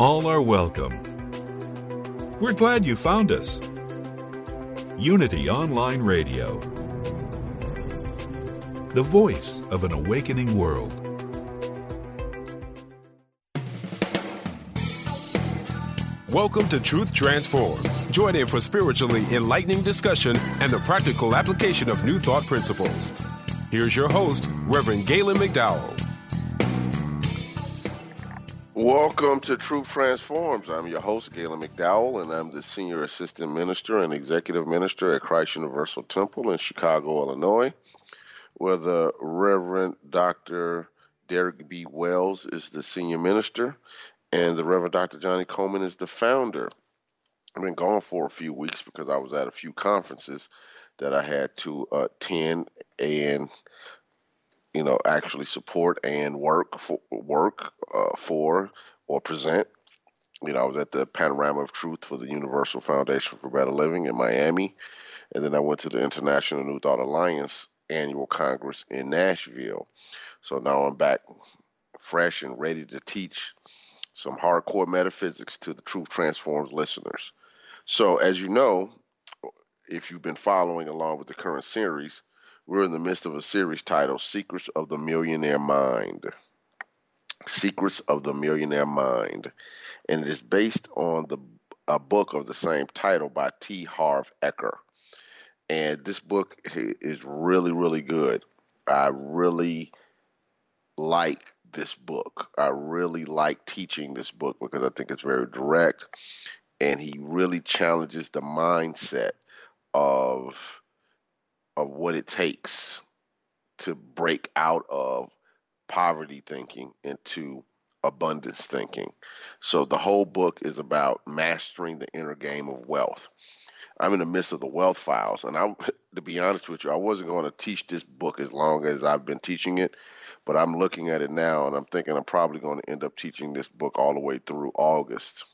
all are welcome. We're glad you found us. Unity Online Radio, the voice of an awakening world. Welcome to Truth Transforms. Join in for spiritually enlightening discussion and the practical application of new thought principles. Here's your host, Reverend Galen McDowell. Welcome to Truth Transforms. I'm your host, Galen McDowell, and I'm the Senior Assistant Minister and Executive Minister at Christ Universal Temple in Chicago, Illinois, where the Reverend Dr. Derek B. Wells is the Senior Minister, and the Reverend Dr. Johnnie Colemon is the founder. I've been gone for a few weeks because I was at a few conferences that I had to attend, and you know, actually support and work for work uh, for or present. You know, I was at the Panorama of Truth for the Universal Foundation for Better Living in Miami, and then I went to the International New Thought Alliance annual congress in Nashville. So now I'm back fresh and ready to teach some hardcore metaphysics to the Truth Transforms listeners. So, as you know, if you've been following along with the current series, we're in the midst of a series titled Secrets of the Millionaire Mind. Secrets of the Millionaire Mind. And it is based on the a book of the same title by T. Harv Eker. And this book is really, really good. I really like this book. I really like teaching this book because I think it's very direct and he really challenges the mindset of of what it takes to break out of poverty thinking into abundance thinking. So the whole book is about mastering the inner game of wealth. I'm in the midst of the wealth files, and I, to be honest with you, I wasn't going to teach this book as long as I've been teaching it, but I'm looking at it now, and I'm thinking I'm probably going to end up teaching this book all the way through August,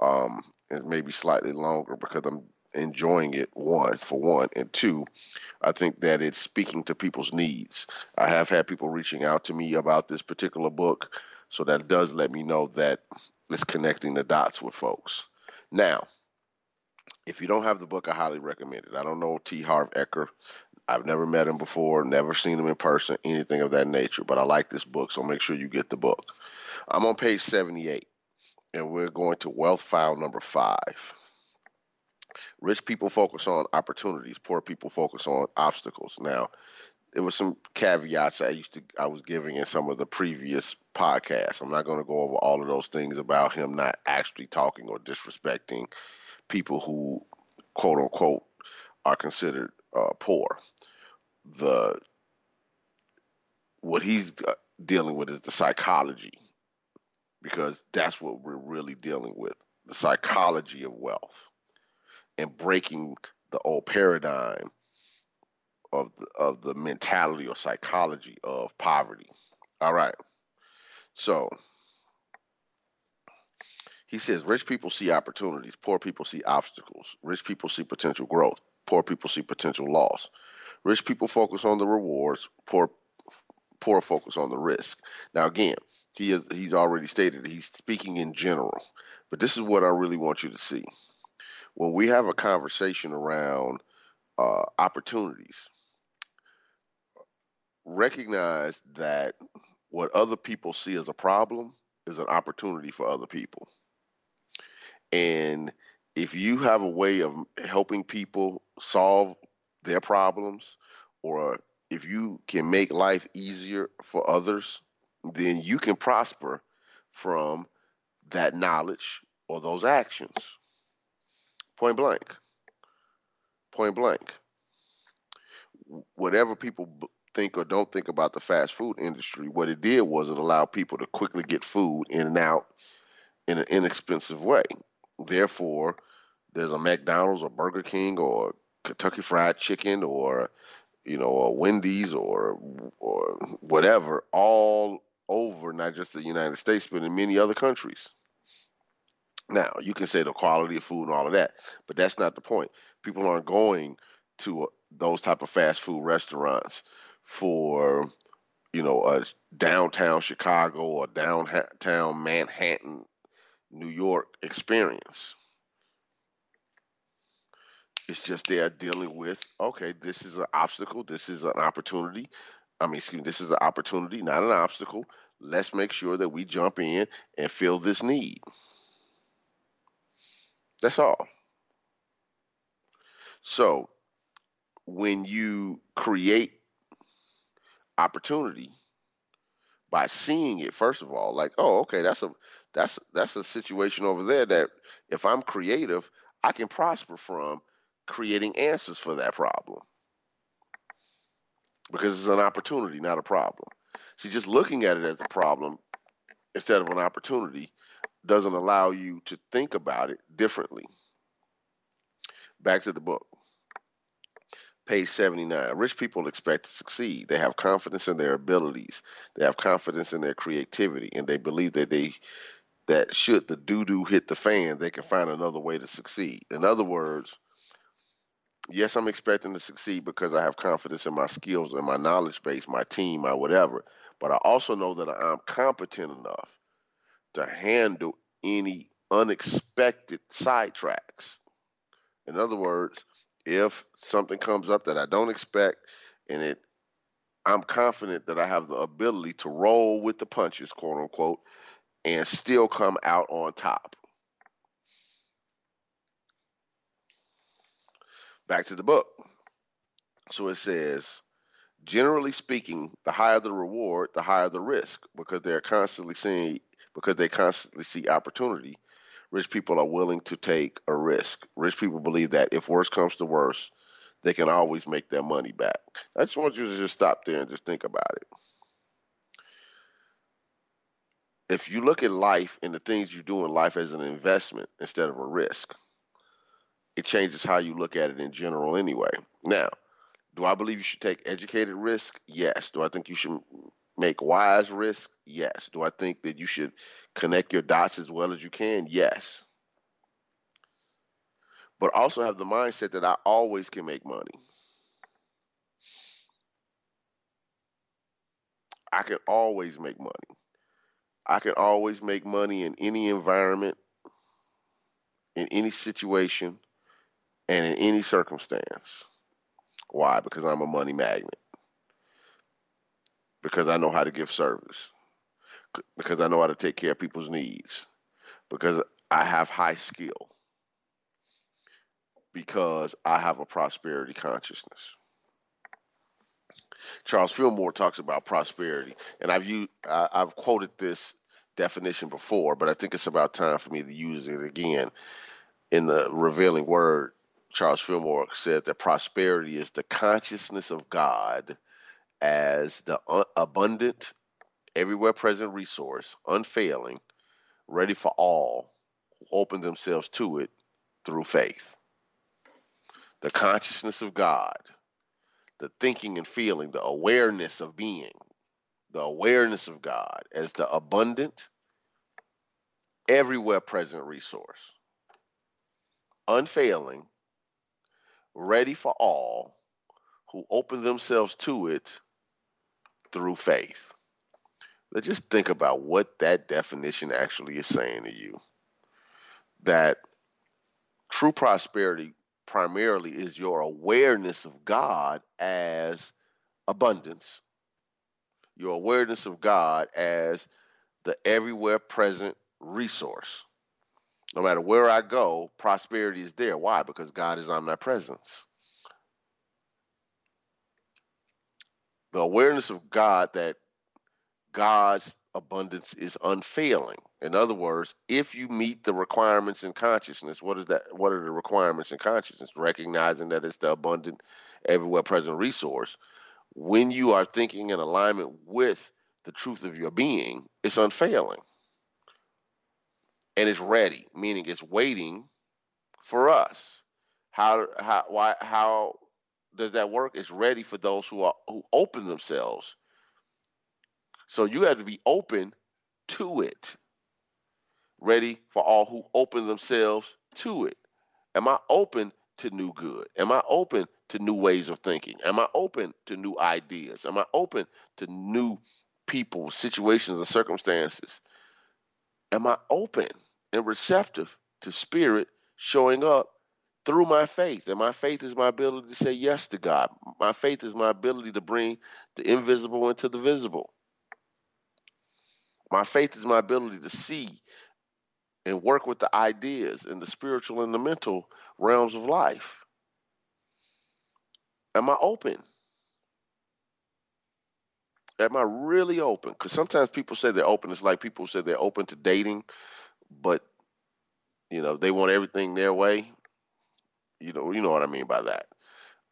um, and maybe slightly longer because I'm enjoying it one for one and two i think that it's speaking to people's needs. I have had people reaching out to me about this particular book so that does let me know that it's connecting the dots with folks. Now if you don't have the book i highly recommend it. I don't know t. Harv eker. I've never met him before never seen him in person anything of that nature but i like this book so make sure you get the book. I'm on page 78 and we're going to wealth file number five Rich people focus on opportunities. Poor people focus on obstacles. Now, there was some caveats I used to I was giving in some of the previous podcasts. I'm not going to go over all of those things about him not actually talking or disrespecting people who quote unquote are considered uh, poor. The what he's uh, dealing with is the psychology because that's what we're really dealing with the psychology of wealth and breaking the old paradigm of the, of the mentality or psychology of poverty. All right. So he says rich people see opportunities, poor people see obstacles. Rich people see potential growth, poor people see potential loss. Rich people focus on the rewards, poor poor focus on the risk. Now again, he is, he's already stated he's speaking in general, but this is what I really want you to see when we have a conversation around uh, opportunities, recognize that what other people see as a problem, is an opportunity for other people. And if you have a way of helping people solve their problems, or if you can make life easier for others, then you can prosper from that knowledge or those actions. Point blank. Point blank. Whatever people think or don't think about the fast food industry, what it did was it allowed people to quickly get food in and out in an inexpensive way. Therefore, there's a McDonald's or Burger King or Kentucky Fried Chicken or you know a Wendy's or or whatever all over not just the United States but in many other countries. Now, you can say the quality of food and all of that, but that's not the point. People aren't going to uh, those type of fast food restaurants for you know a downtown Chicago or downtown Manhattan, New York experience. It's just they are dealing with okay, this is an obstacle, this is an opportunity. I mean, excuse me, this is an opportunity, not an obstacle. Let's make sure that we jump in and fill this need. That's all. So when you create opportunity by seeing it first of all like oh okay that's a that's that's a situation over there that if i'm creative i can prosper from creating answers for that problem because it's an opportunity not a problem see just looking at it as a problem instead of an opportunity doesn't allow you to think about it differently back to the book Page 79. Rich people expect to succeed. They have confidence in their abilities. They have confidence in their creativity, and they believe that they that should the doo doo hit the fan, they can find another way to succeed. In other words, yes, I'm expecting to succeed because I have confidence in my skills and my knowledge base, my team, my whatever. But I also know that I'm competent enough to handle any unexpected sidetracks. In other words, if something comes up that I don't expect and it I'm confident that I have the ability to roll with the punches, quote unquote, and still come out on top. Back to the book. So it says, generally speaking, the higher the reward, the higher the risk, because they're constantly seeing because they constantly see opportunity rich people are willing to take a risk. Rich people believe that if worse comes to worse, they can always make their money back. I just want you to just stop there and just think about it. If you look at life and the things you do in life as an investment instead of a risk, it changes how you look at it in general anyway. Now, do I believe you should take educated risk? Yes. Do I think you should make wise risk? Yes. Do I think that you should connect your dots as well as you can? Yes. But also have the mindset that I always can make money. I can always make money. I can always make money in any environment, in any situation, and in any circumstance. Why? Because I'm a money magnet. Because I know how to give service because I know how to take care of people's needs, because I have high skill, because I have a prosperity consciousness. Charles Fillmore talks about prosperity, and I've used, I've quoted this definition before, but I think it's about time for me to use it again. In the revealing word, Charles Fillmore said that prosperity is the consciousness of God as the abundant, everywhere present resource, unfailing, ready for all who open themselves to it through faith. The consciousness of God, the thinking and feeling, the awareness of being, the awareness of God as the abundant, everywhere present resource, unfailing, ready for all who open themselves to it through faith. Let's just think about what that definition actually is saying to you. That true prosperity primarily is your awareness of God as abundance, your awareness of God as the everywhere present resource. No matter where I go, prosperity is there. Why? Because God is omnipresence. The awareness of God that God's abundance is unfailing. In other words, if you meet the requirements in consciousness, what is that? What are the requirements in consciousness? Recognizing that it's the abundant, everywhere present resource. When you are thinking in alignment with the truth of your being, it's unfailing. And it's ready, meaning it's waiting for us. How how why how does that work? It's ready for those who are who open themselves so you have to be open to it. Ready for all who open themselves to it. Am I open to new good? Am I open to new ways of thinking? Am I open to new ideas? Am I open to new people, situations, and circumstances? Am I open and receptive to spirit showing up through my faith? And my faith is my ability to say yes to God. My faith is my ability to bring the invisible into the visible. My faith is my ability to see and work with the ideas in the spiritual and the mental realms of life. Am I open? Am I really open? Because sometimes people say they're open. It's like people say they're open to dating, but you know they want everything their way. You know, you know what I mean by that.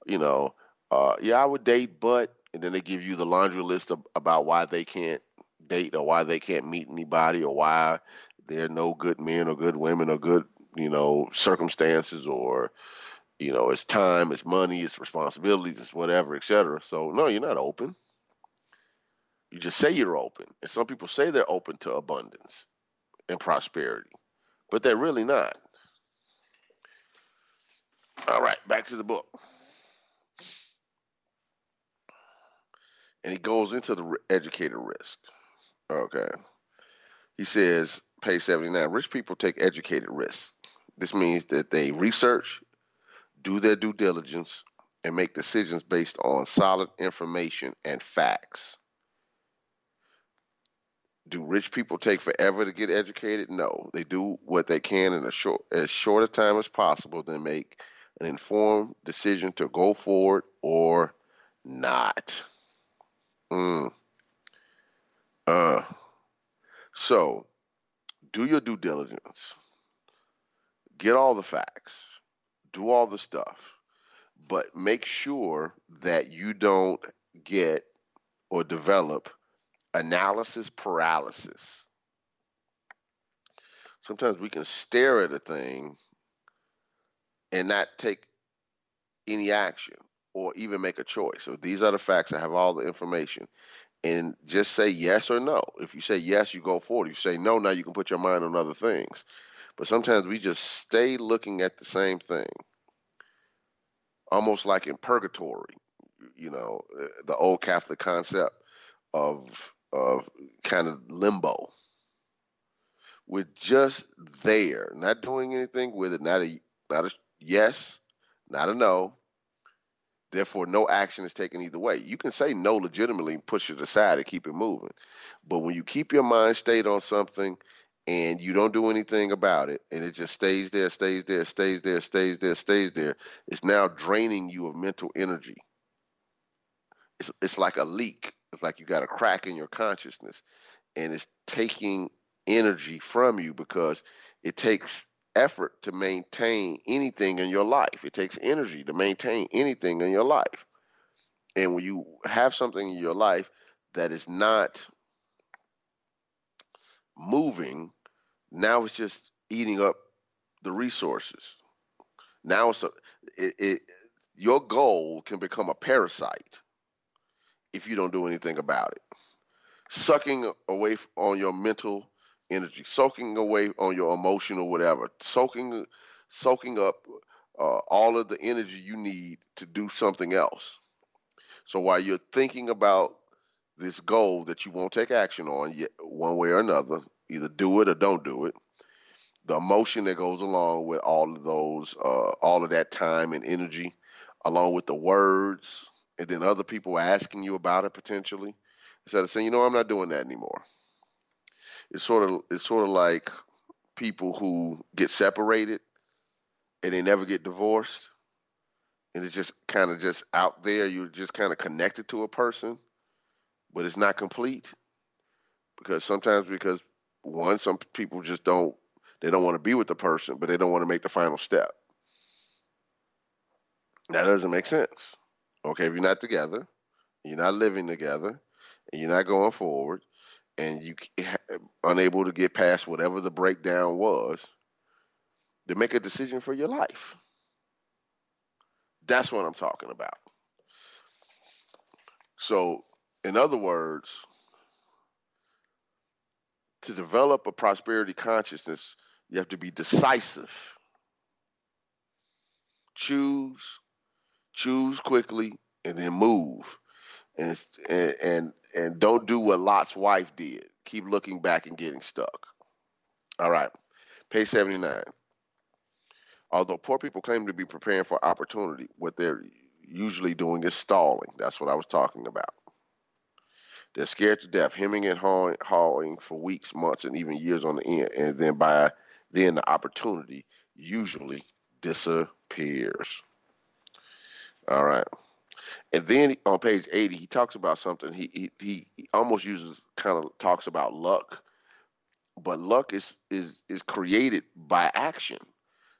You know, uh, yeah, I would date, but and then they give you the laundry list of, about why they can't date or why they can't meet anybody or why there are no good men or good women or good, you know, circumstances or, you know, it's time, it's money, it's responsibilities, it's whatever, etc. So no, you're not open. You just say you're open. And some people say they're open to abundance and prosperity, but they're really not. All right, back to the book. And he goes into the educator risk. Okay. He says, page 79, rich people take educated risks. This means that they research, do their due diligence, and make decisions based on solid information and facts. Do rich people take forever to get educated? No. They do what they can in a short as short a time as possible, then make an informed decision to go forward or not. Mm. Uh, so do your due diligence, get all the facts, do all the stuff, but make sure that you don't get or develop analysis paralysis. Sometimes we can stare at a thing and not take any action or even make a choice. So these are the facts. I have all the information and just say yes or no. If you say yes, you go forward. If you say no, now you can put your mind on other things. But sometimes we just stay looking at the same thing, almost like in purgatory. You know, uh, the old Catholic concept of of kind of limbo. We're just there, not doing anything with it. Not a not a yes, not a no, Therefore, no action is taken either way. You can say no legitimately push it aside and keep it moving. But when you keep your mind stayed on something and you don't do anything about it and it just stays there, stays there, stays there, stays there, stays there, it's now draining you of mental energy. It's, it's like a leak. It's like you got a crack in your consciousness and it's taking energy from you because it takes effort to maintain anything in your life. It takes energy to maintain anything in your life. And when you have something in your life that is not moving, now it's just eating up the resources. Now it's a, it, it your goal can become a parasite if you don't do anything about it. Sucking away on your mental energy, soaking away on your emotional whatever, soaking soaking up uh, all of the energy you need to do something else. So while you're thinking about this goal that you won't take action on yet, one way or another, either do it or don't do it, the emotion that goes along with all of those, uh, all of that time and energy, along with the words, and then other people asking you about it potentially, instead of saying, you know, I'm not doing that anymore it's sort of it's sort of like people who get separated and they never get divorced and it's just kind of just out there. You're just kind of connected to a person but it's not complete because sometimes because one some people just don't they don't want to be with the person but they don't want to make the final step. That doesn't make sense. Okay if you're not together you're not living together and you're not going forward and you unable to get past whatever the breakdown was to make a decision for your life. That's what i'm talking about. So in other words to develop a prosperity consciousness you have to be decisive. Choose choose quickly and then move. And and and don't do what Lot's wife did. Keep looking back and getting stuck. All right, page seventy nine. Although poor people claim to be preparing for opportunity, what they're usually doing is stalling. That's what I was talking about. They're scared to death, hemming and hawing, hawing for weeks, months, and even years on the end, and then by then the opportunity usually disappears. All right. And then on page 80, he talks about something. He he, he almost uses kind of talks about luck, but luck is is is created by action.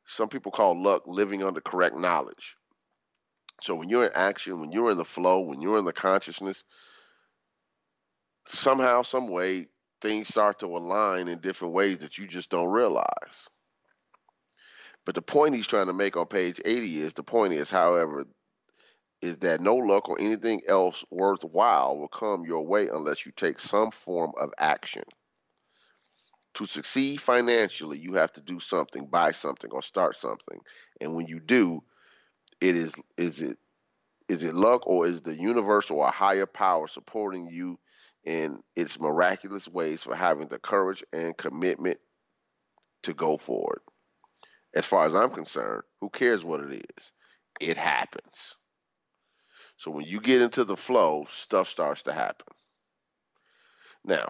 Some people call luck living under correct knowledge. So when you're in action, when you're in the flow, when you're in the consciousness, somehow, some way, things start to align in different ways that you just don't realize. But the point he's trying to make on page 80 is the point is, however, is that no luck or anything else worthwhile will come your way unless you take some form of action. To succeed financially, you have to do something, buy something, or start something. And when you do, it is is it is it luck or is the universe or a higher power supporting you in its miraculous ways for having the courage and commitment to go forward? As far as I'm concerned, who cares what it is? It happens. So when you get into the flow, stuff starts to happen. Now,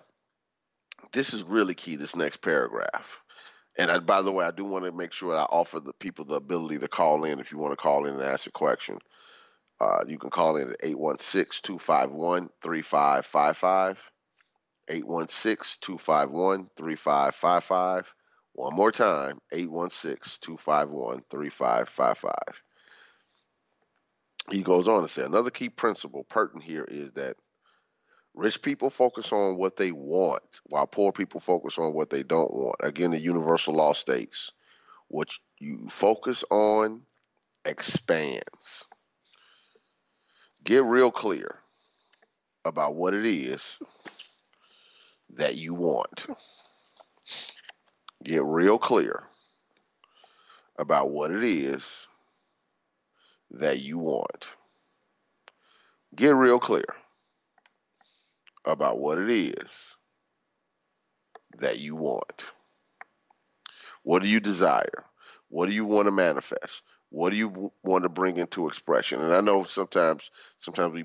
this is really key, this next paragraph. And I, by the way, I do want to make sure I offer the people the ability to call in if you want to call in and ask a question. Uh, you can call in at 816 251 3555. 816 251 3555. One more time 816 251 3555 he goes on to say another key principle pertinent here is that rich people focus on what they want while poor people focus on what they don't want. Again the universal law states what you focus on expands. Get real clear about what it is that you want. Get real clear about what it is that you want. Get real clear about what it is that you want. What do you desire? What do you want to manifest? What do you want to bring into expression? And I know sometimes sometimes we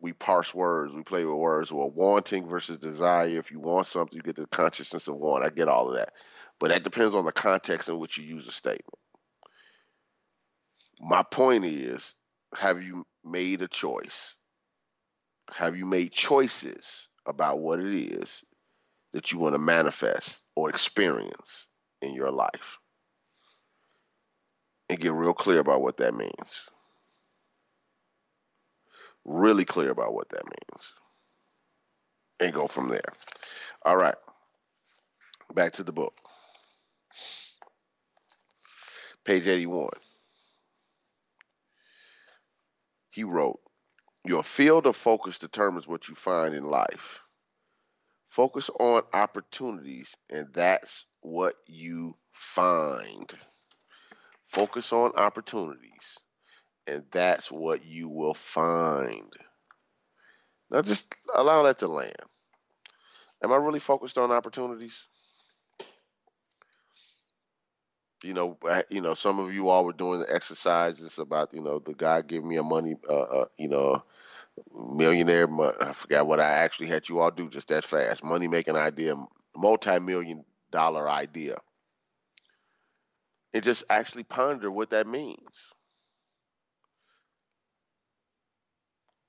we parse words, we play with words, well, wanting versus desire. If you want something, you get the consciousness of want. I get all of that. But that depends on the context in which you use a statement my point is have you made a choice? Have you made choices about what it is that you want to manifest or experience in your life? And get real clear about what that means. Really clear about what that means. And go from there. All right. Back to the book. Page 81 he wrote, Your field of focus determines what you find in life. Focus on opportunities, and that's what you find. Focus on opportunities, and that's what you will find. Now, just allow that to land. Am I really focused on opportunities? You know, you know, some of you all were doing the exercises about, you know, the guy giving me a money, uh, uh, you know, millionaire. I forgot what I actually had you all do just that fast. Money making idea multi-million dollar idea and just actually ponder what that means.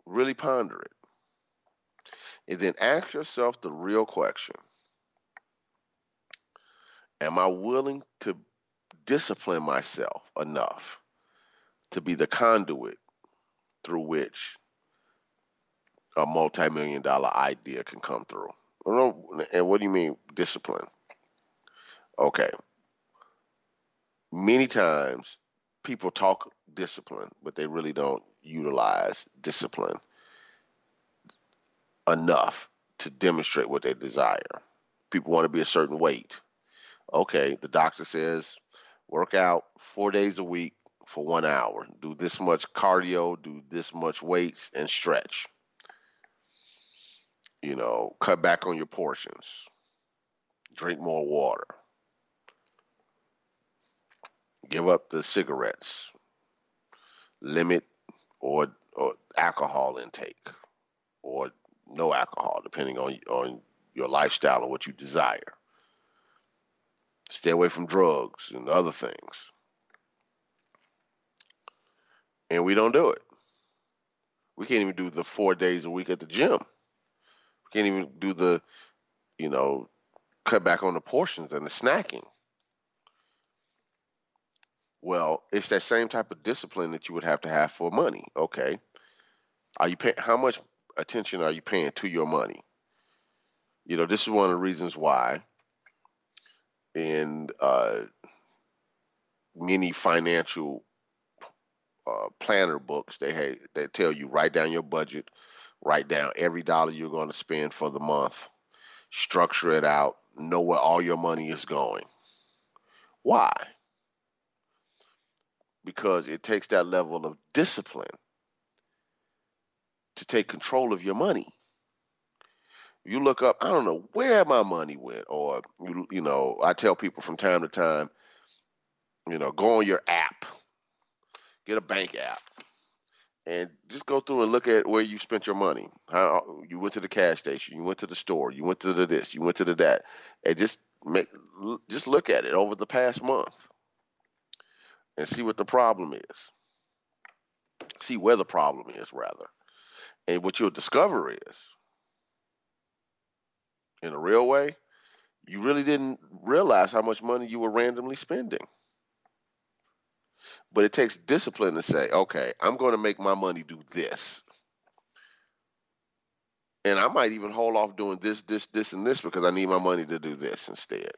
Really ponder it. And then ask yourself the real question Am I willing to discipline myself enough to be the conduit through which a multi million dollar idea can come through? And what do you mean discipline? Okay. Many times people talk discipline, but they really don't utilize discipline enough to demonstrate what they desire. People want to be a certain weight. Okay, the doctor says work out four days a week for one hour. Do this much cardio, do this much weights, and stretch. You know, cut back on your portions. Drink more water. Give up the cigarettes. Limit or, or alcohol intake or no alcohol, depending on on your lifestyle and what you desire. Stay away from drugs and other things. And we don't do it. We can't even do the four days a week at the gym. We can't even do the, you know, cut back on the portions and the snacking. Well, it's that same type of discipline that you would have to have for money. Okay. Are you paying how much attention are you paying to your money? You know, this is one of the reasons why in uh, many financial uh, planner books they have, they tell you write down your budget, write down every dollar you're going to spend for the month, structure it out, know where all your money is going. Why? Because it takes that level of discipline to take control of your money. You look up, I don't know where my money went, or you, you know, I tell people from time to time, you know, go on your app, get a bank app, and just go through and look at where you spent your money. How you went to the cash station, you went to the store, you went to the this, you went to the that, and just make just look at it over the past month and see what the problem is. See where the problem is, rather. And what you'll discover is, in a real way, you really didn't realize how much money you were randomly spending. But it takes discipline to say, okay, I'm going to make my money do this. And I might even hold off doing this, this, this, and this because I need my money to do this instead.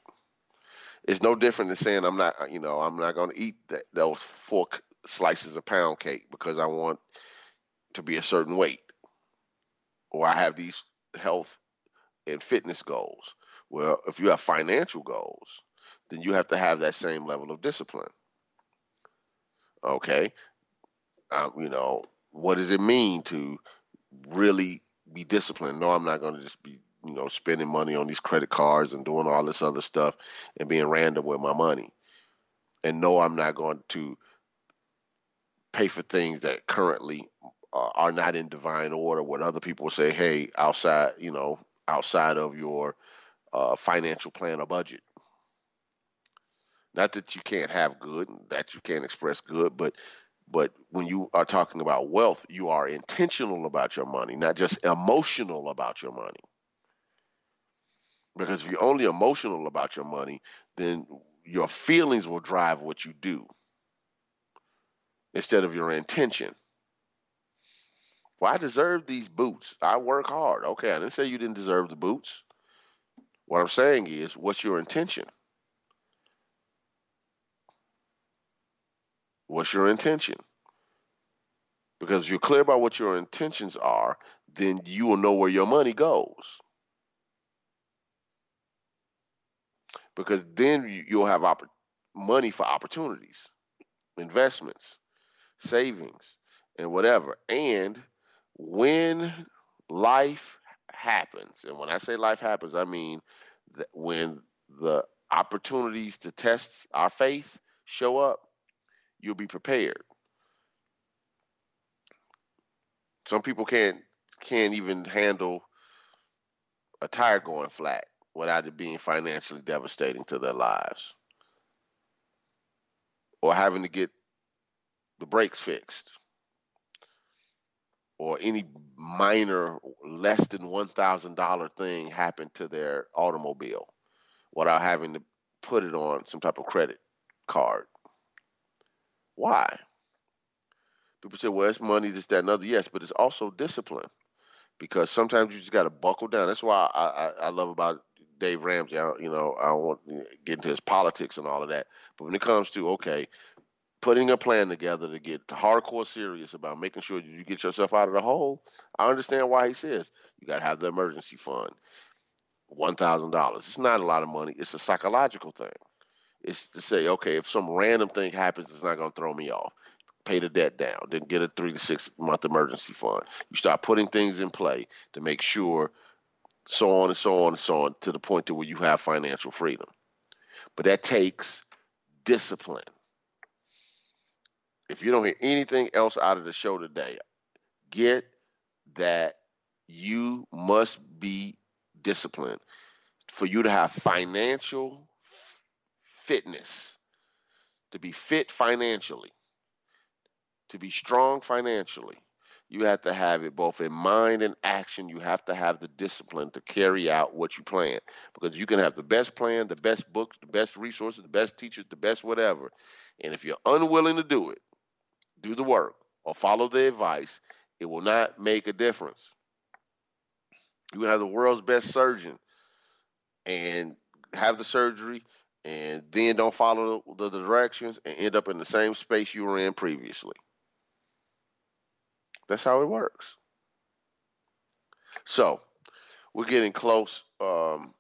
It's no different than saying I'm not, you know, I'm not going to eat that, those four slices of pound cake because I want to be a certain weight or I have these health and fitness goals. Well, if you have financial goals, then you have to have that same level of discipline. Okay, um, you know, what does it mean to really be disciplined? No, I'm not going to just be, you know, spending money on these credit cards and doing all this other stuff and being random with my money. And no, I'm not going to pay for things that currently uh, are not in divine order. What other people say, hey, outside, you know, outside of your uh, financial plan or budget. Not that you can't have good, that you can't express good, but but when you are talking about wealth, you are intentional about your money, not just emotional about your money. Because if you're only emotional about your money, then your feelings will drive what you do instead of your intention. Well, I deserve these boots. I work hard. Okay, I didn't say you didn't deserve the boots. What I'm saying is, what's your intention? What's your intention? Because if you're clear about what your intentions are, then you will know where your money goes. Because then you'll have opp- money for opportunities, investments, savings, and whatever. And when life happens, and when I say life happens, I mean that when the opportunities to test our faith show up, you'll be prepared. Some people can't can't even handle a tire going flat without it being financially devastating to their lives or having to get the brakes fixed or any minor less than $1,000 thing happen to their automobile without having to put it on some type of credit card. Why? People say, well, it's money, this, that, and other. Yes, but it's also discipline because sometimes you just got to buckle down. That's why I, I, I love about Dave Ramsey. I, you know, I don't want to get into his politics and all of that. But when it comes to, okay, putting a plan together to get hardcore serious about making sure you get yourself out of the hole, I understand why he says you got to have the emergency fund. $1,000. It's not a lot of money. It's a psychological thing. It's to say, okay, if some random thing happens, it's not going to throw me off. Pay the debt down, then get a three to six month emergency fund. You start putting things in play to make sure, so on and so on and so on, to the point to where you have financial freedom. But that takes discipline if you don't hear anything else out of the show today, get that you must be disciplined for you to have financial fitness, to be fit financially, to be strong financially. You have to have it both in mind and action. You have to have the discipline to carry out what you plan. Because you can have the best plan, the best books, the best resources, the best teachers, the best whatever. And if you're unwilling to do it, do the work or follow the advice, it will not make a difference. You have the world's best surgeon and have the surgery and then don't follow the, directions and end up in the same space you were in previously. That's how it works. So we're getting close um,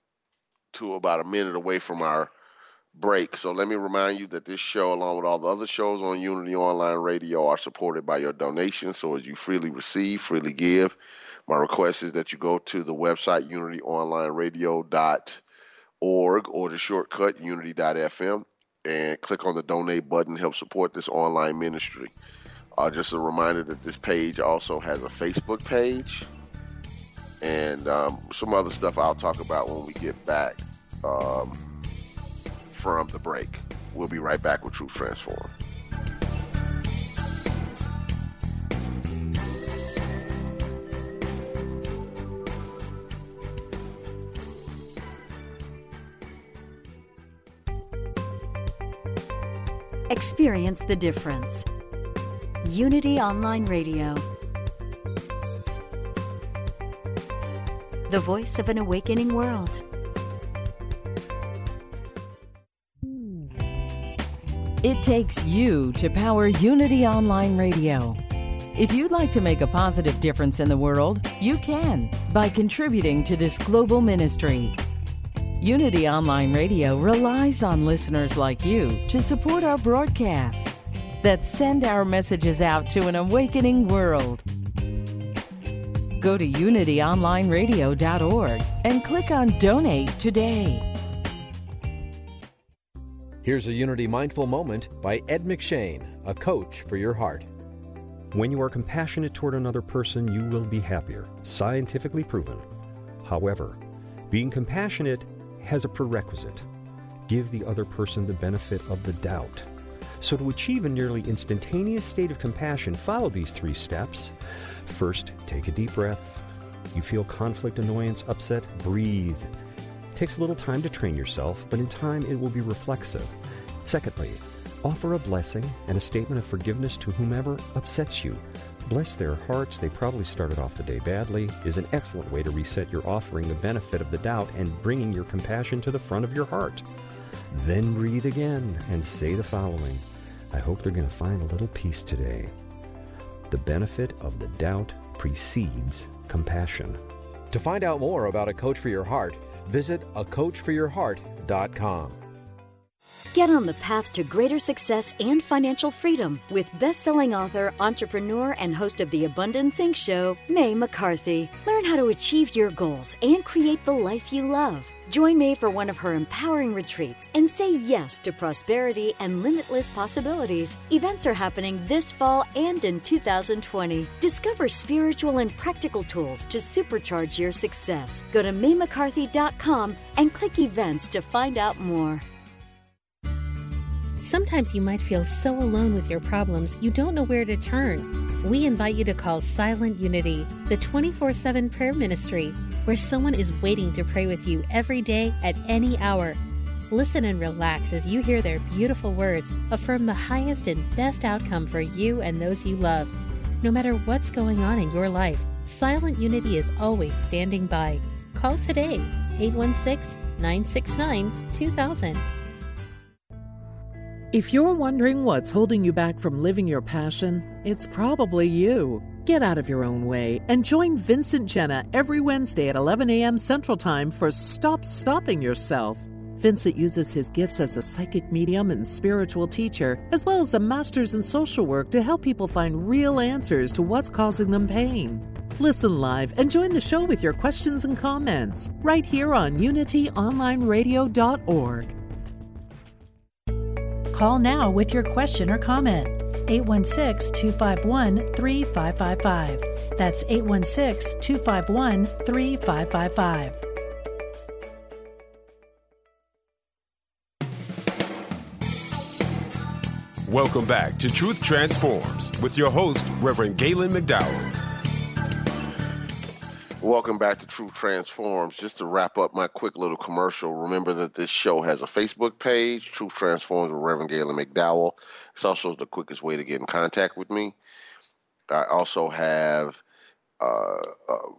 to about a minute away from our break. So let me remind you that this show, along with all the other shows on Unity Online Radio, are supported by your donations. So as you freely receive, freely give. My request is that you go to the website unityonlineradio.org or the shortcut unity.fm and click on the donate button. Help support this online ministry. Uh, just a reminder that this page also has a Facebook page and um, some other stuff I'll talk about when we get back. Um, from the break. We'll be right back with Truth Transform. Experience the difference. Unity Online Radio. The voice of an awakening world. It takes you to power Unity Online Radio. If you'd like to make a positive difference in the world, you can by contributing to this global ministry. Unity Online Radio relies on listeners like you to support our broadcasts that send our messages out to an awakening world. Go to unityonlineradio.org and click on Donate today. Here's a Unity Mindful Moment by Ed McShane, a coach for your heart. When you are compassionate toward another person, you will be happier, scientifically proven. However, being compassionate has a prerequisite give the other person the benefit of the doubt. So, to achieve a nearly instantaneous state of compassion, follow these three steps. First, take a deep breath. You feel conflict, annoyance, upset, breathe takes a little time to train yourself, but in time it will be reflexive. Secondly, offer a blessing and a statement of forgiveness to whomever upsets you. Bless their hearts, they probably started off the day badly, is an excellent way to reset your offering the benefit of the doubt and bringing your compassion to the front of your heart. Then breathe again and say the following I hope they're going to find a little peace today. The benefit of the doubt precedes compassion. To find out more about a coach for your heart, visit acoachforyourheart.com. Get on the path to greater success and financial freedom with best-selling author, entrepreneur, and host of the Abundance Inc. show, May McCarthy. Learn how to achieve your goals and create the life you love. Join me for one of her empowering retreats and say yes to prosperity and limitless possibilities. Events are happening this fall and in 2020. Discover spiritual and practical tools to supercharge your success. Go to maymccarthy.com and click events to find out more. Sometimes you might feel so alone with your problems you don't know where to turn. We invite you to call Silent Unity, the 24 7 prayer ministry where someone is waiting to pray with you every day at any hour. Listen and relax as you hear their beautiful words affirm the highest and best outcome for you and those you love. No matter what's going on in your life, Silent Unity is always standing by. Call today, 816 969 2000. If you're wondering what's holding you back from living your passion, it's probably you. Get out of your own way and join Vincent Genna every Wednesday at 11 a.m. Central Time for Stop Stopping Yourself. Vincent uses his gifts as a psychic medium and spiritual teacher, as well as a master's in social work to help people find real answers to what's causing them pain. Listen live and join the show with your questions and comments right here on unityonlineradio.org. Call now with your question or comment. 816 251 3555. That's 816 251 3555. Welcome back to Truth Transforms with your host, Reverend Galen McDowell. Welcome back to Truth Transforms. Just to wrap up my quick little commercial, remember that this show has a Facebook page, Truth Transforms with Reverend Galen McDowell. It's also the quickest way to get in contact with me. I also have uh, uh,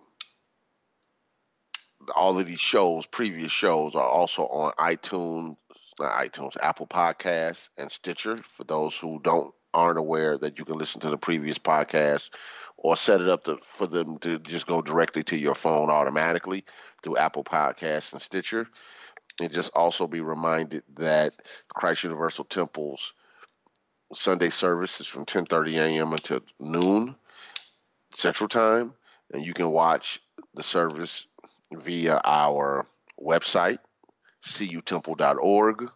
all of these shows, previous shows, are also on iTunes, not iTunes, Apple Podcasts, and Stitcher. For those who don't aren't aware that you can listen to the previous podcast or set it up to, for them to just go directly to your phone automatically through Apple Podcasts and Stitcher. And just also be reminded that Christ Universal Temple's Sunday service is from 10:30 a.m. until noon Central Time, and you can watch the service via our website, cutemple.org,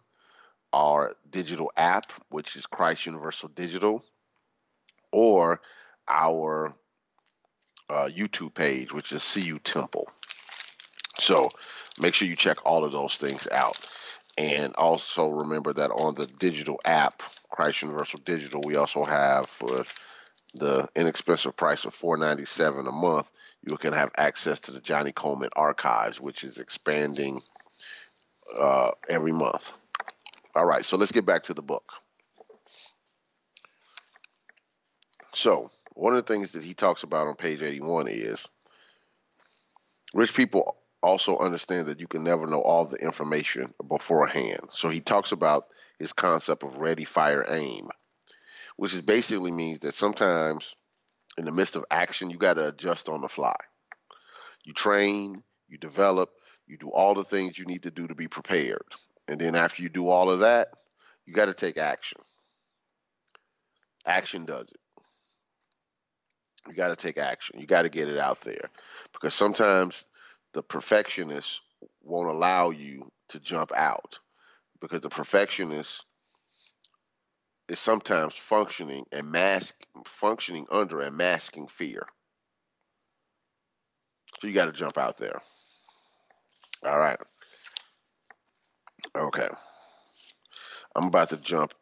our digital app, which is Christ Universal Digital, or our uh, YouTube page, which is CU Temple. So make sure you check all of those things out. And also remember that on the digital app, Christ Universal Digital, we also have for the inexpensive price of $4.97 a month, you can have access to the Johnnie Colemon archives, which is expanding uh, every month. All right, so let's get back to the book. So, one of the things that he talks about on page 81 is rich people also understand that you can never know all the information beforehand. So he talks about his concept of ready, fire, aim, which is basically means that sometimes in the midst of action, you got to adjust on the fly. You train, you develop, you do all the things you need to do to be prepared. And then after you do all of that, you got to take action. Action does it you got to take action. You got to get it out there because sometimes the perfectionist won't allow you to jump out because the perfectionist is sometimes functioning and mask functioning under and masking fear. So you got to jump out there. All right. Okay. I'm about to jump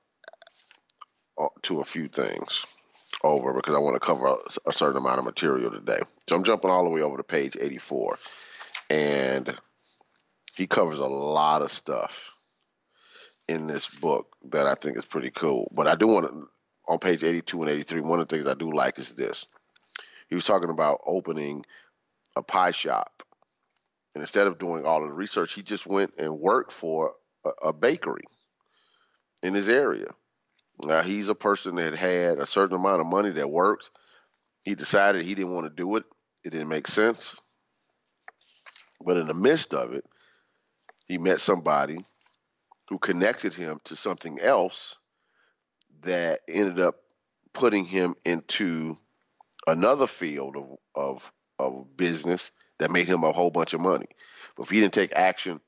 to a few things over because I want to cover a, a, certain amount of material today. So I'm jumping all the way over to page 84. And he covers a lot of stuff in this book that I think is pretty cool. But I do want to, on page 82 and 83, one of the things I do like is this. He was talking about opening a pie shop. And instead of doing all of the research, he just went and worked for a, a bakery in his area now he's a person that had a certain amount of money that worked. He decided he didn't want to do it. It didn't make sense. But in the midst of it, he met somebody who connected him to something else that ended up putting him into another field of, of, of business that made him a whole bunch of money. But if he didn't take action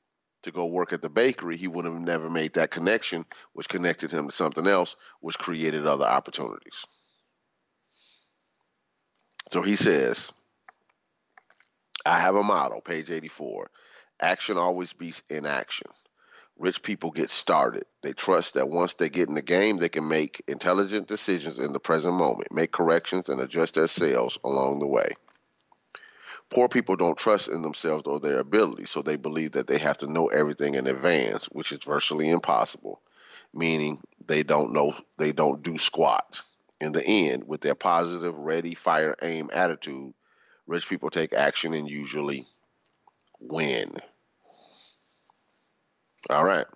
to go work at the bakery, he would have never made that connection, which connected him to something else, which created other opportunities. So he says, I have a motto, page 84 action always beats inaction. Rich people get started. They trust that once they get in the game, they can make intelligent decisions in the present moment, make corrections, and adjust their sales along the way. Poor people don't trust in themselves or their ability, so they believe that they have to know everything in advance, which is virtually impossible, meaning they don't know, they don't do squat. In the end, with their positive, ready, fire, aim attitude, rich people take action and usually win. All right.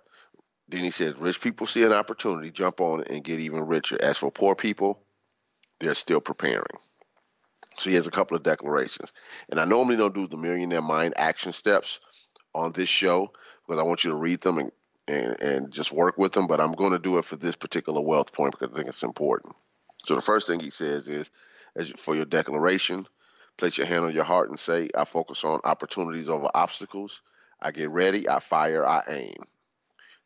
Then he says, rich people see an opportunity, jump on it, and get even richer. As for poor people, they're still preparing. So he has a couple of declarations. And I normally don't do the millionaire mind action steps on this show because I want you to read them and, and, and just work with them, but I'm going to do it for this particular wealth point because I think it's important. So the first thing he says is, as for your declaration, place your hand on your heart and say, I focus on opportunities over obstacles. I get ready, I fire, I aim.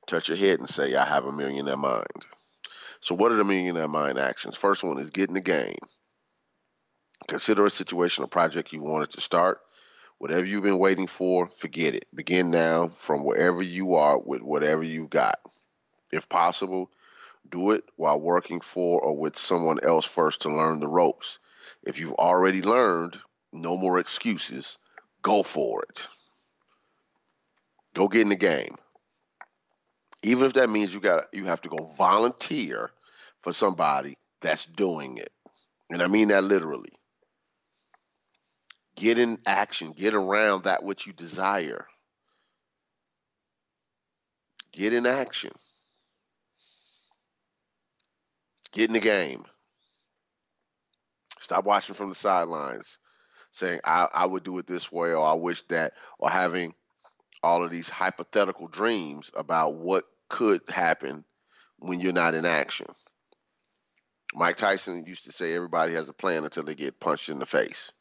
Touch your head and say, I have a millionaire mind. So, what are the millionaire mind actions? First one is get in the game. Consider a situation, a project you wanted to start. Whatever you've been waiting for, forget it. Begin now from wherever you are with whatever you've got. If possible, do it while working for or with someone else first to learn the ropes. If you've already learned, no more excuses. Go for it. Go get in the game. Even if that means you got you have to go volunteer for somebody that's doing it. And I mean that literally. Get in action, get around that which you desire. Get in action. Get in the game. Stop watching from the sidelines, saying, I, I would do it this way, or I wish that, or having all of these hypothetical dreams about what could happen when you're not in action. Mike Tyson used to say everybody has a plan until they get punched in the face,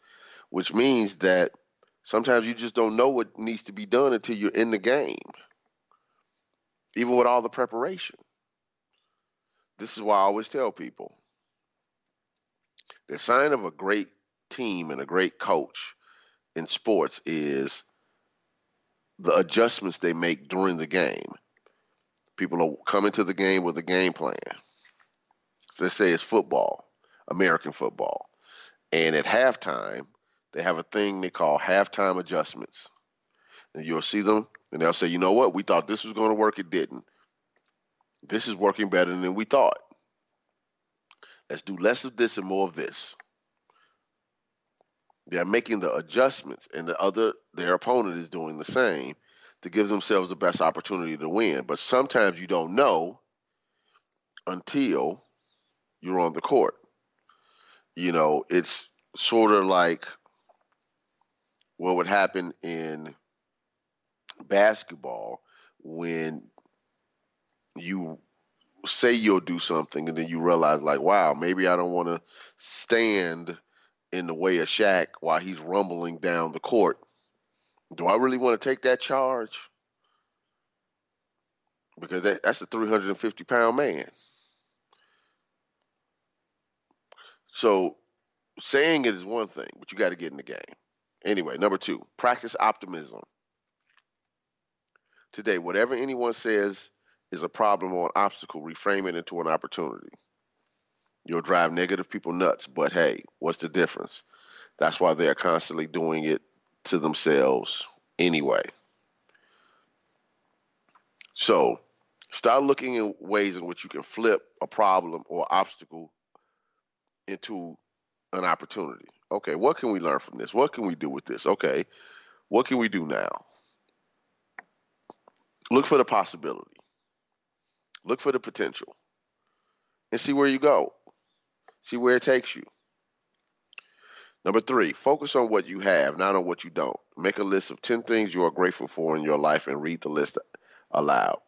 which means that sometimes you just don't know what needs to be done until you're in the game, even with all the preparation. This is why I always tell people the sign of a great team and a great coach in sports is the adjustments they make during the game. People are coming to the game with a game plan. So let's say it's football, American football. And at halftime, they have a thing they call halftime adjustments. And you'll see them and they'll say, you know what, we thought this was going to work, it didn't. This is working better than we thought. Let's do less of this and more of this. They're making the adjustments, and the other their opponent is doing the same to give themselves the best opportunity to win. But sometimes you don't know until you're on the court. You know, it's sort of like what would happen in basketball when you say you'll do something and then you realize like wow maybe i don't want to stand in the way of Shaq while he's rumbling down the court. Do i really want to take that charge? Because that, that's a 350 pound man. So saying it is one thing but you got to get in the game. Anyway number two practice optimism. Today whatever anyone says is a problem or an obstacle, reframe it into an opportunity. You'll drive negative people nuts, but hey, what's the difference? That's why they're constantly doing it to themselves anyway. So start looking at ways in which you can flip a problem or obstacle into an opportunity. Okay, what can we learn from this? What can we do with this? Okay, what can we do now? Look for the possibility. Look for the potential and see where you go. See where it takes you. Number three, focus on what you have, not on what you don't. Make a list of 10 things you are grateful for in your life and read the list aloud.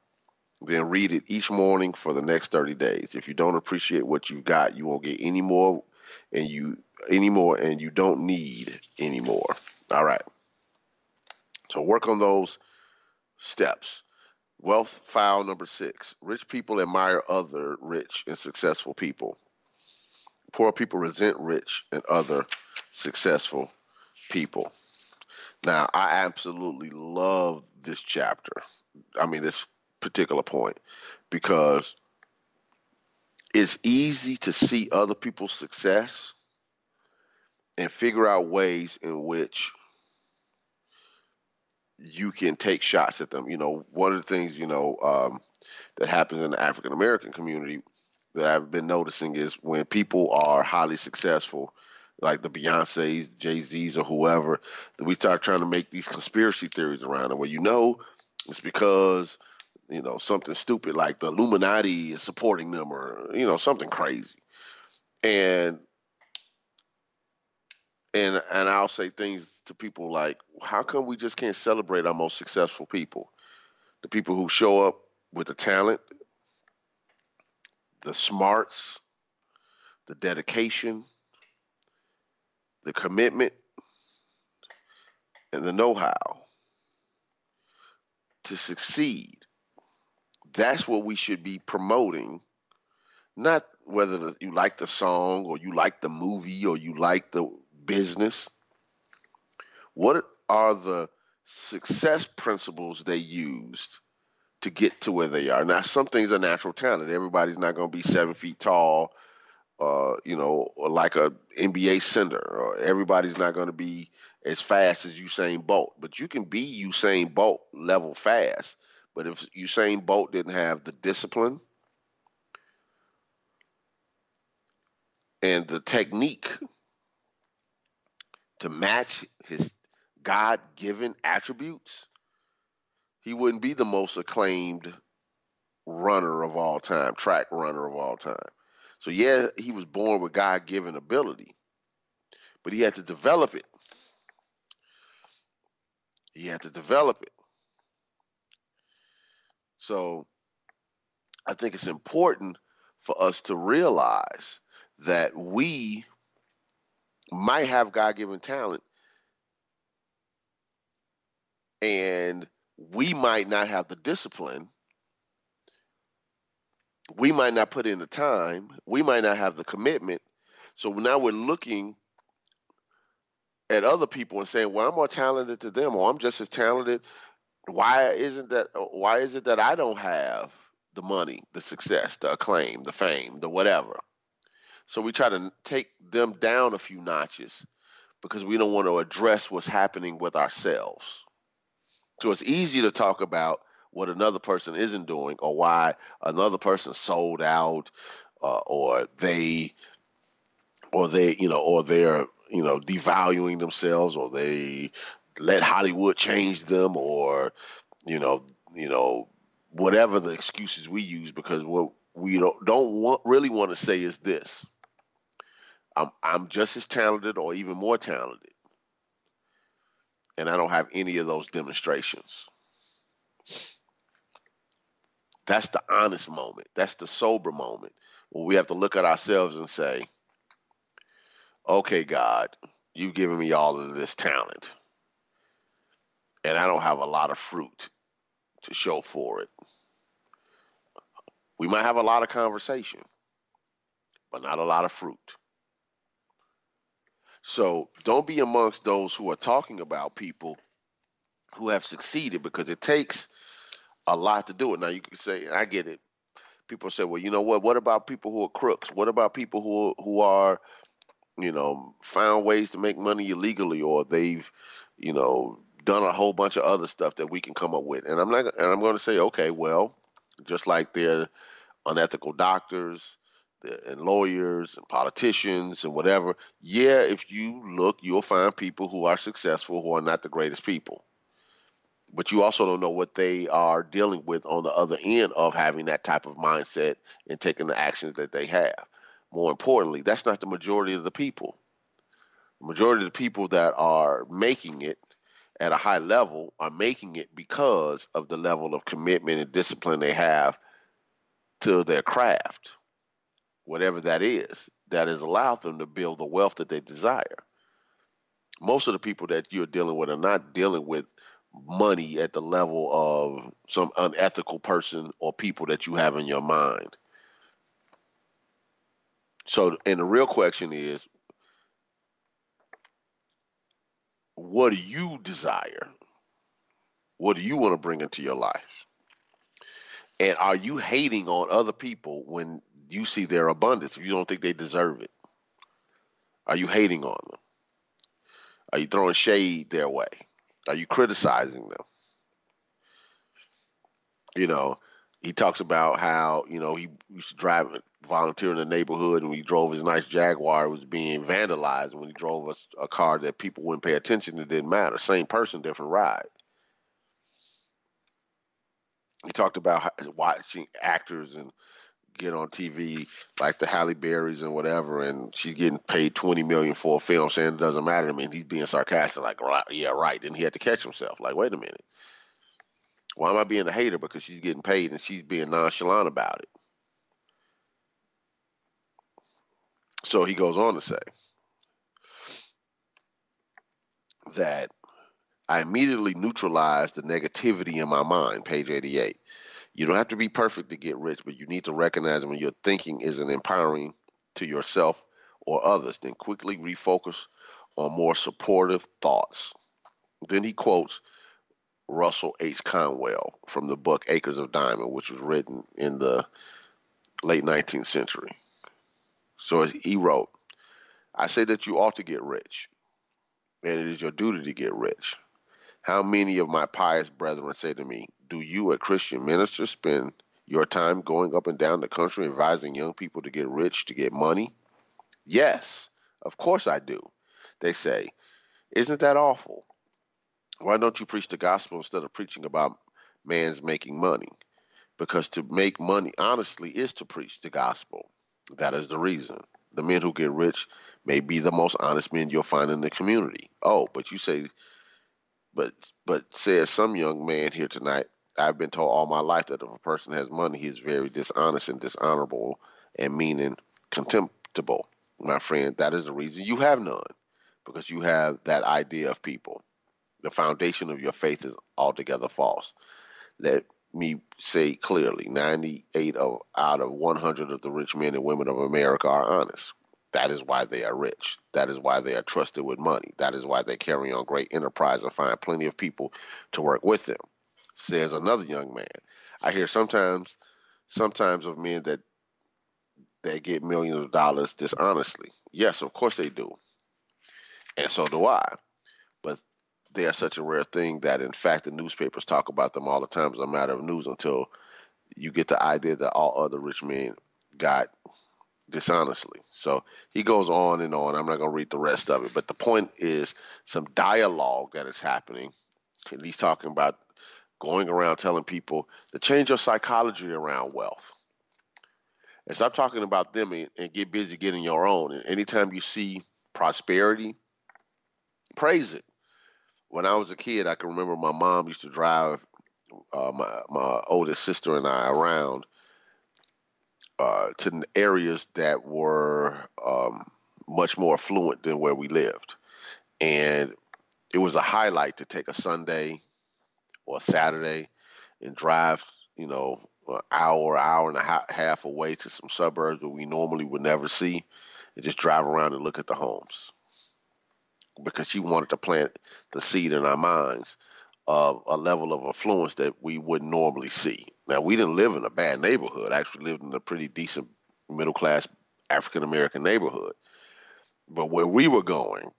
Then read it each morning for the next 30 days. If you don't appreciate what you've got, you won't get any more and you anymore and you don't need any more. All right. So work on those steps. Wealth file number six. Rich people admire other rich and successful people. Poor people resent rich and other successful people. Now, I absolutely love this chapter. I mean, this particular point because it's easy to see other people's success and figure out ways in which you can take shots at them. You know, one of the things, you know, um, that happens in the African American community that I've been noticing is when people are highly successful, like the Beyonces, Jay Z's, or whoever, that we start trying to make these conspiracy theories around them. Well, you know, it's because you know something stupid like the Illuminati is supporting them, or you know something crazy, and and and I'll say things to people like, how come we just can't celebrate our most successful people, the people who show up with the talent, the smarts, the dedication, the commitment, and the know-how to succeed. That's what we should be promoting, not whether you like the song or you like the movie or you like the business? What are the success principles they used to get to where they are? Now, some things are natural talent. Everybody's not going to be seven feet tall, uh, you know, like a NBA center, or everybody's not going to be as fast as Usain Bolt. But you can be Usain Bolt level fast. But if Usain Bolt didn't have the discipline and the technique to match his God given attributes, he wouldn't be the most acclaimed runner of all time, track runner of all time. So, yeah, he was born with God given ability, but he had to develop it. He had to develop it. So, I think it's important for us to realize that we might have God given talent, and we might not have the discipline. We might not put in the time. We might not have the commitment. So now we're looking at other people and saying, "Well, I'm more talented to them, or I'm just as talented." Why isn't that? Why is it that I don't have the money, the success, the acclaim, the fame, the whatever? So we try to take them down a few notches because we don't want to address what's happening with ourselves. So it's easy to talk about what another person isn't doing or why another person sold out uh, or they or they you know or they're you know devaluing themselves or they let Hollywood change them or you know you know whatever the excuses we use because what we don't don't want, really want to say is this I'm I'm just as talented or even more talented. And I don't have any of those demonstrations. That's the honest moment. That's the sober moment where we have to look at ourselves and say, okay, God, you've given me all of this talent. And I don't have a lot of fruit to show for it. We might have a lot of conversation, but not a lot of fruit. So don't be amongst those who are talking about people who have succeeded because it takes a lot to do it. Now you can say, I get it. People say, well, you know what? What about people who are crooks? What about people who who are, you know, found ways to make money illegally, or they've, you know, done a whole bunch of other stuff that we can come up with? And I'm not, and I'm going to say, okay, well, just like they're unethical doctors, and lawyers and politicians and whatever. Yeah, if you look, you'll find people who are successful who are not the greatest people. But you also don't know what they are dealing with on the other end of having that type of mindset and taking the actions that they have. More importantly, that's not the majority of the people. The majority of the people that are making it at a high level are making it because of the level of commitment and discipline they have to their craft whatever that is, that has allowed them to build the wealth that they desire. Most of the people that you're dealing with are not dealing with money at the level of some unethical person or people that you have in your mind. So, and the real question is, what do you desire? What do you want to bring into your life? And are you hating on other people when you see their abundance if you don't think they deserve it? Are you hating on them? Are you throwing shade their way? Are you criticizing them? You know, he talks about how, you know, he used to drive, volunteer in the neighborhood, and when he drove his nice Jaguar, it was being vandalized. And when he drove a, a car that people wouldn't pay attention, it didn't matter. Same person, different ride. He talked about watching actors and get on TV like the Halle Berrys and whatever, and she's getting paid twenty million for a film, saying it doesn't matter to me. And he's being sarcastic, like, right, yeah, right. Then he had to catch himself, like, wait a minute, why am I being a hater because she's getting paid and she's being nonchalant about it? So he goes on to say that I immediately neutralized the negativity in my mind, page 88. You don't have to be perfect to get rich, but you need to recognize when your thinking isn't empowering to yourself or others, then quickly refocus on more supportive thoughts. Then he quotes Russell H. Conwell from the book Acres of Diamond, which was written in the late 19th century. So he wrote, I say that you ought to get rich, and it is your duty to get rich. How many of my pious brethren say to me, Do you, a Christian minister, spend your time going up and down the country advising young people to get rich, to get money? Yes, of course I do. They say, Isn't that awful? Why don't you preach the gospel instead of preaching about man's making money? Because to make money honestly is to preach the gospel. That is the reason. The men who get rich may be the most honest men you'll find in the community. Oh, but you say but but says some young man here tonight, I've been told all my life that if a person has money, he is very dishonest and dishonorable and mean and contemptible. My friend, that is the reason you have none, because you have that idea of people. The foundation of your faith is altogether false. Let me say clearly 98 of, out of 100 of the rich men and women of America are honest. That is why they are rich. That is why they are trusted with money. That is why they carry on great enterprise and find plenty of people to work with them. Says another young man. I hear sometimes sometimes of men that they get millions of dollars dishonestly. Yes, of course they do. And so do I. But they are such a rare thing that in fact the newspapers talk about them all the time as a matter of news until you get the idea that all other rich men got dishonestly. So he goes on and on. I'm not going to read the rest of it, but the point is some dialogue that is happening. And he's talking about going around telling people to change your psychology around wealth. And stop talking about them and, and get busy getting your own. And anytime you see prosperity, praise it. When I was a kid, I can remember my mom used to drive uh, my my oldest sister and I around uh, to areas that were um, much more affluent than where we lived. And it was a highlight to take a Sunday or Saturday and drive, you know, an hour, hour and a half away to some suburbs that we normally would never see and just drive around and look at the homes. Because she wanted to plant the seed in our minds of a level of affluence that we wouldn't normally see. Now, we didn't live in a bad neighborhood. I actually lived in a pretty decent middle class African American neighborhood. But where we were going,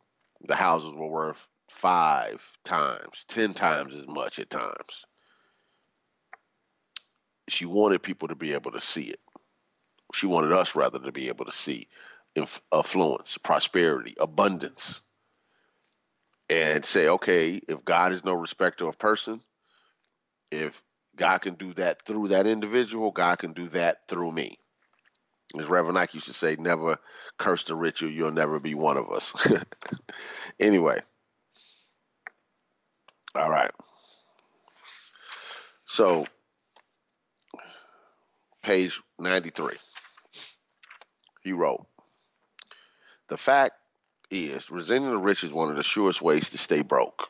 the houses were worth five times, ten times as much at times. She wanted people to be able to see it. She wanted us, rather, to be able to see affluence, prosperity, abundance and say, okay, if God is no respecter of person, if God can do that through that individual, God can do that through me. As Reverend Ike used to say, never curse the rich or you'll never be one of us. anyway. All right. So, page 93. He wrote, The fact is resenting the rich is one of the surest ways to stay broke.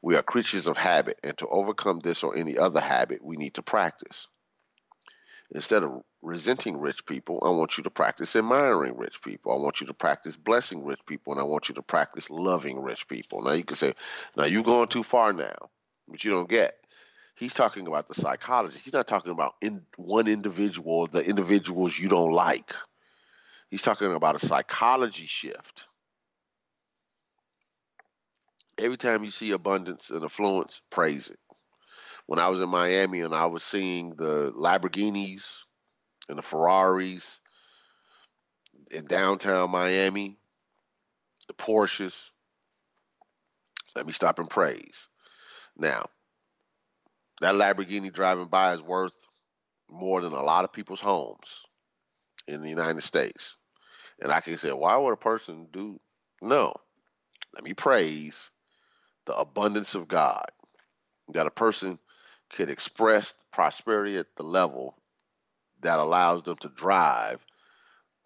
We are creatures of habit, and to overcome this or any other habit, we need to practice. Instead of resenting rich people, I want you to practice admiring rich people. I want you to practice blessing rich people, and I want you to practice loving rich people. Now you can say, now you're going too far now, but you don't get. He's talking about the psychology. He's not talking about in one individual, the individuals you don't like. He's talking about a psychology shift. Every time you see abundance and affluence, praise it when I was in Miami and I was seeing the Lamborghinis and the Ferraris in downtown Miami, the Porsches. Let me stop and praise. Now, that Lamborghini driving by is worth more than a lot of people's homes in the United States. And I can say, why would a person do? No. Let me praise the abundance of God. That a person could express prosperity at the level that allows them to drive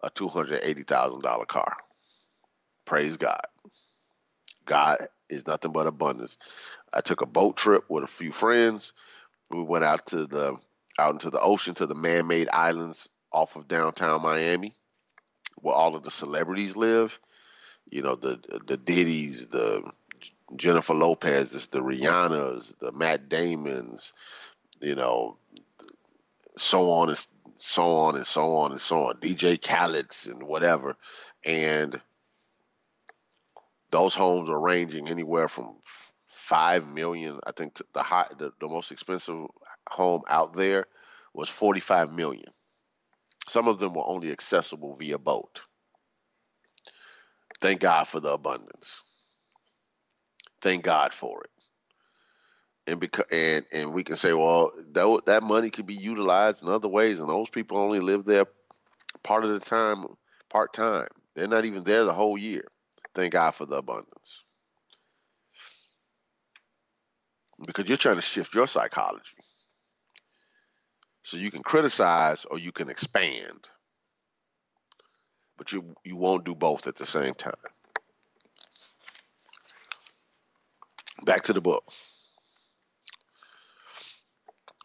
a $280,000 car. Praise God. God is nothing but abundance. I took a boat trip with a few friends. We went out to the out into the ocean to the man-made islands off of downtown Miami, where all of the celebrities live. You know the the Diddy's, the Jennifer Lopez's, the Rihanna's, the Matt Damon's, you know, so on and so on and so on and so on, DJ Khaled's and whatever, and those homes are ranging anywhere from five million. I think the high, the, the most expensive home out there was forty five million. Some of them were only accessible via boat. Thank God for the abundance. Thank God for it. And because and and we can say, well, that that money could be utilized in other ways, and those people only live there part of the time, part time. They're not even there the whole year. Thank God for the abundance. Because you're trying to shift your psychology. So you can criticize or you can expand. But you you won't do both at the same time. Back to the book.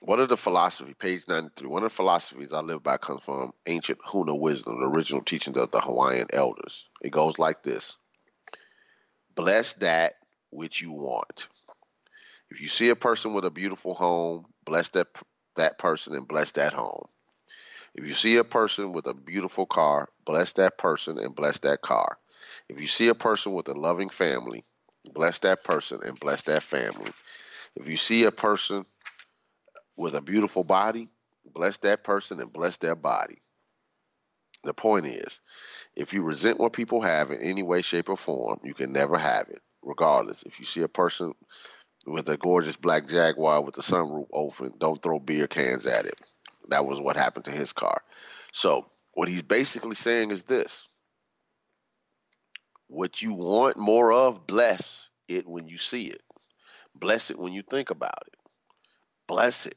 One of the philosophy, page 93, one of the philosophies I live by comes from ancient Huna wisdom, the original teachings of the Hawaiian elders. It goes like this Bless that which you want. If you see a person with a beautiful home, bless that that person and bless that home. If you see a person with a beautiful car, bless that person and bless that car. If you see a person with a loving family, bless that person and bless that family. If you see a person with a beautiful body, bless that person and bless their body. The point is, if you resent what people have in any way, shape, or form, you can never have it, regardless. If you see a person with a gorgeous black Jaguar with the sunroof open, don't throw beer cans at it. That was what happened to his car. So, what he's basically saying is this what you want more of, bless it when you see it. Bless it when you think about it. Bless it.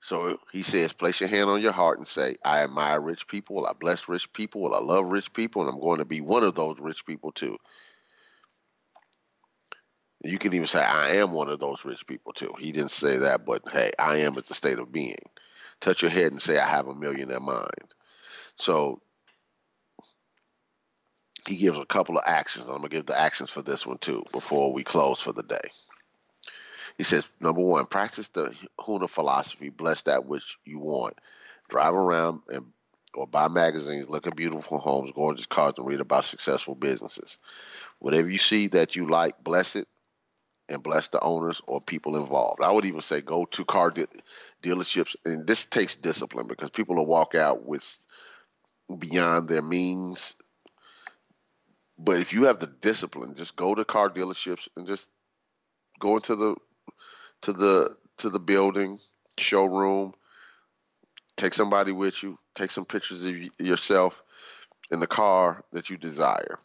So he says, place your hand on your heart and say, I admire rich people, I bless rich people, I love rich people, and I'm going to be one of those rich people too. You can even say, I am one of those rich people too. He didn't say that, but hey, I am is the state of being. Touch your head and say, I have a millionaire mind. So he gives a couple of actions. I'm going to give the actions for this one too before we close for the day. He says, number one, practice the Huna philosophy, bless that which you want. Drive around and or buy magazines, look at beautiful homes, gorgeous cars, and read about successful businesses. Whatever you see that you like, bless it and bless the owners or people involved. I would even say go to car de- dealerships, and this takes discipline because people will walk out with beyond their means but if you have the discipline, just go to car dealerships and just go into the to the to the building showroom. Take somebody with you. Take some pictures of yourself in the car that you desire.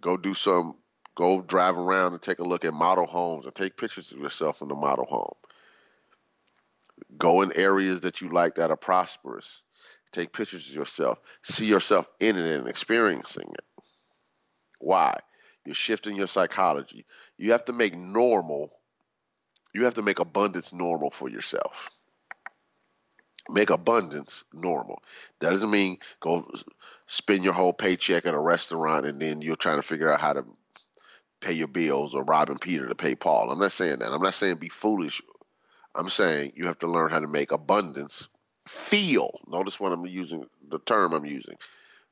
Go do some. Go drive around and take a look at model homes and take pictures of yourself in the model home. Go in areas that you like that are prosperous. Take pictures of yourself. See yourself in it and experiencing it. Why? You're shifting your psychology. You have to make normal, you have to make abundance normal for yourself. Make abundance normal. That doesn't mean go spend your whole paycheck at a restaurant and then you're trying to figure out how to pay your bills or robbing Peter to pay Paul. I'm not saying that. I'm not saying be foolish. I'm saying you have to learn how to make abundance feel. Notice what I'm using, the term I'm using.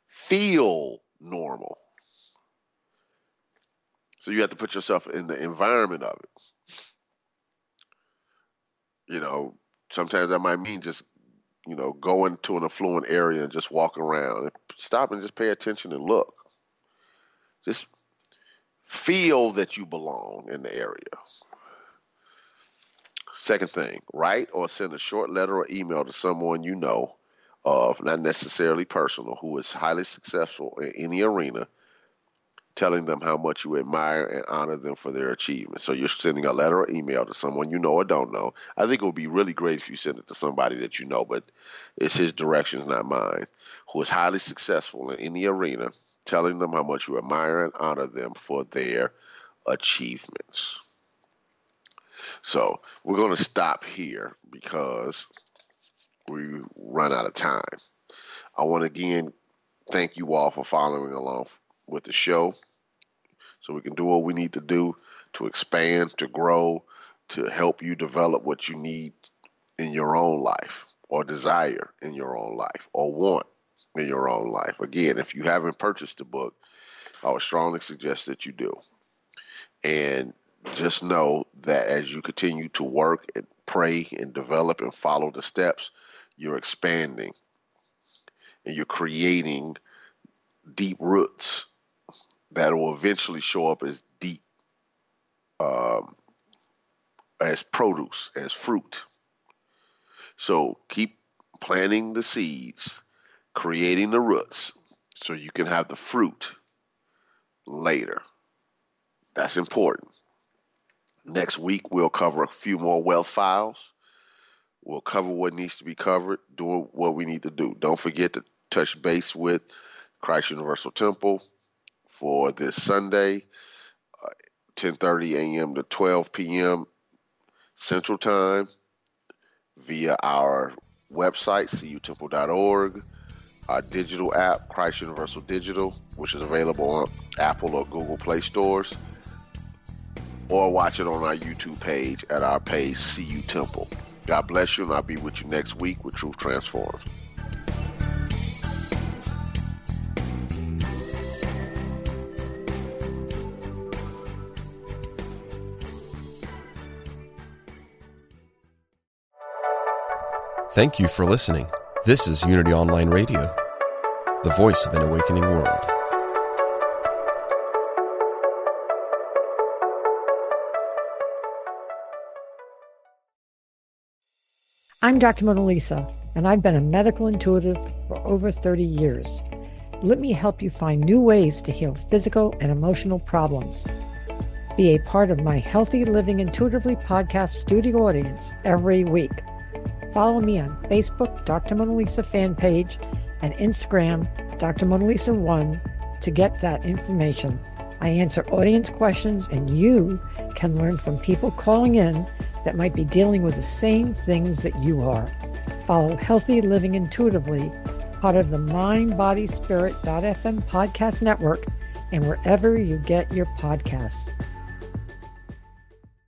Feel normal. So you have to put yourself in the environment of it. You know, sometimes that might mean just, you know, going to an affluent area and just walk around. and Stop and just pay attention and look. Just feel that you belong in the area. Second thing, write or send a short letter or email to someone you know of, not necessarily personal, who is highly successful in any arena, telling them how much you admire and honor them for their achievements. So you're sending a letter or email to someone you know or don't know. I think it would be really great if you send it to somebody that you know, but it's his directions, not mine, who is highly successful in any arena, telling them how much you admire and honor them for their achievements. So we're going to stop here because we run out of time. I want to again thank you all for following along with the show so we can do what we need to do to expand, to grow, to help you develop what you need in your own life or desire in your own life or want in your own life. Again, if you haven't purchased the book, I would strongly suggest that you do. And just know that as you continue to work and pray and develop and follow the steps, you're expanding and you're creating deep roots that will eventually show up as deep, um, as produce, as fruit. So keep planting the seeds, creating the roots, so you can have the fruit later. That's important. Next week, we'll cover a few more wealth files. We'll cover what needs to be covered, doing what we need to do. Don't forget to touch base with Christ Universal Temple for this Sunday, uh, 10:30 a.m. to 12 p.m. Central Time via our website cutemple.org, our digital app Christ Universal Digital, which is available on Apple or Google Play stores or watch it on our YouTube page at our page, CU Temple. God bless you, and I'll be with you next week with Truth Transforms. Thank you for listening. This is Unity Online Radio, the voice of an awakening world. I'm Dr. Mona Lisa, and I've been a medical intuitive for over 30 years. Let me help you find new ways to heal physical and emotional problems. Be a part of my Healthy Living Intuitively podcast studio audience every week. Follow me on Facebook, Dr. Mona Lisa fan page, and Instagram, Dr. Mona Lisa 1 to get that information. I answer audience questions, and you can learn from people calling in that might be dealing with the same things that you are. Follow Healthy Living Intuitively, part of the Mind Body Spirit.fm podcast network, and wherever you get your podcasts.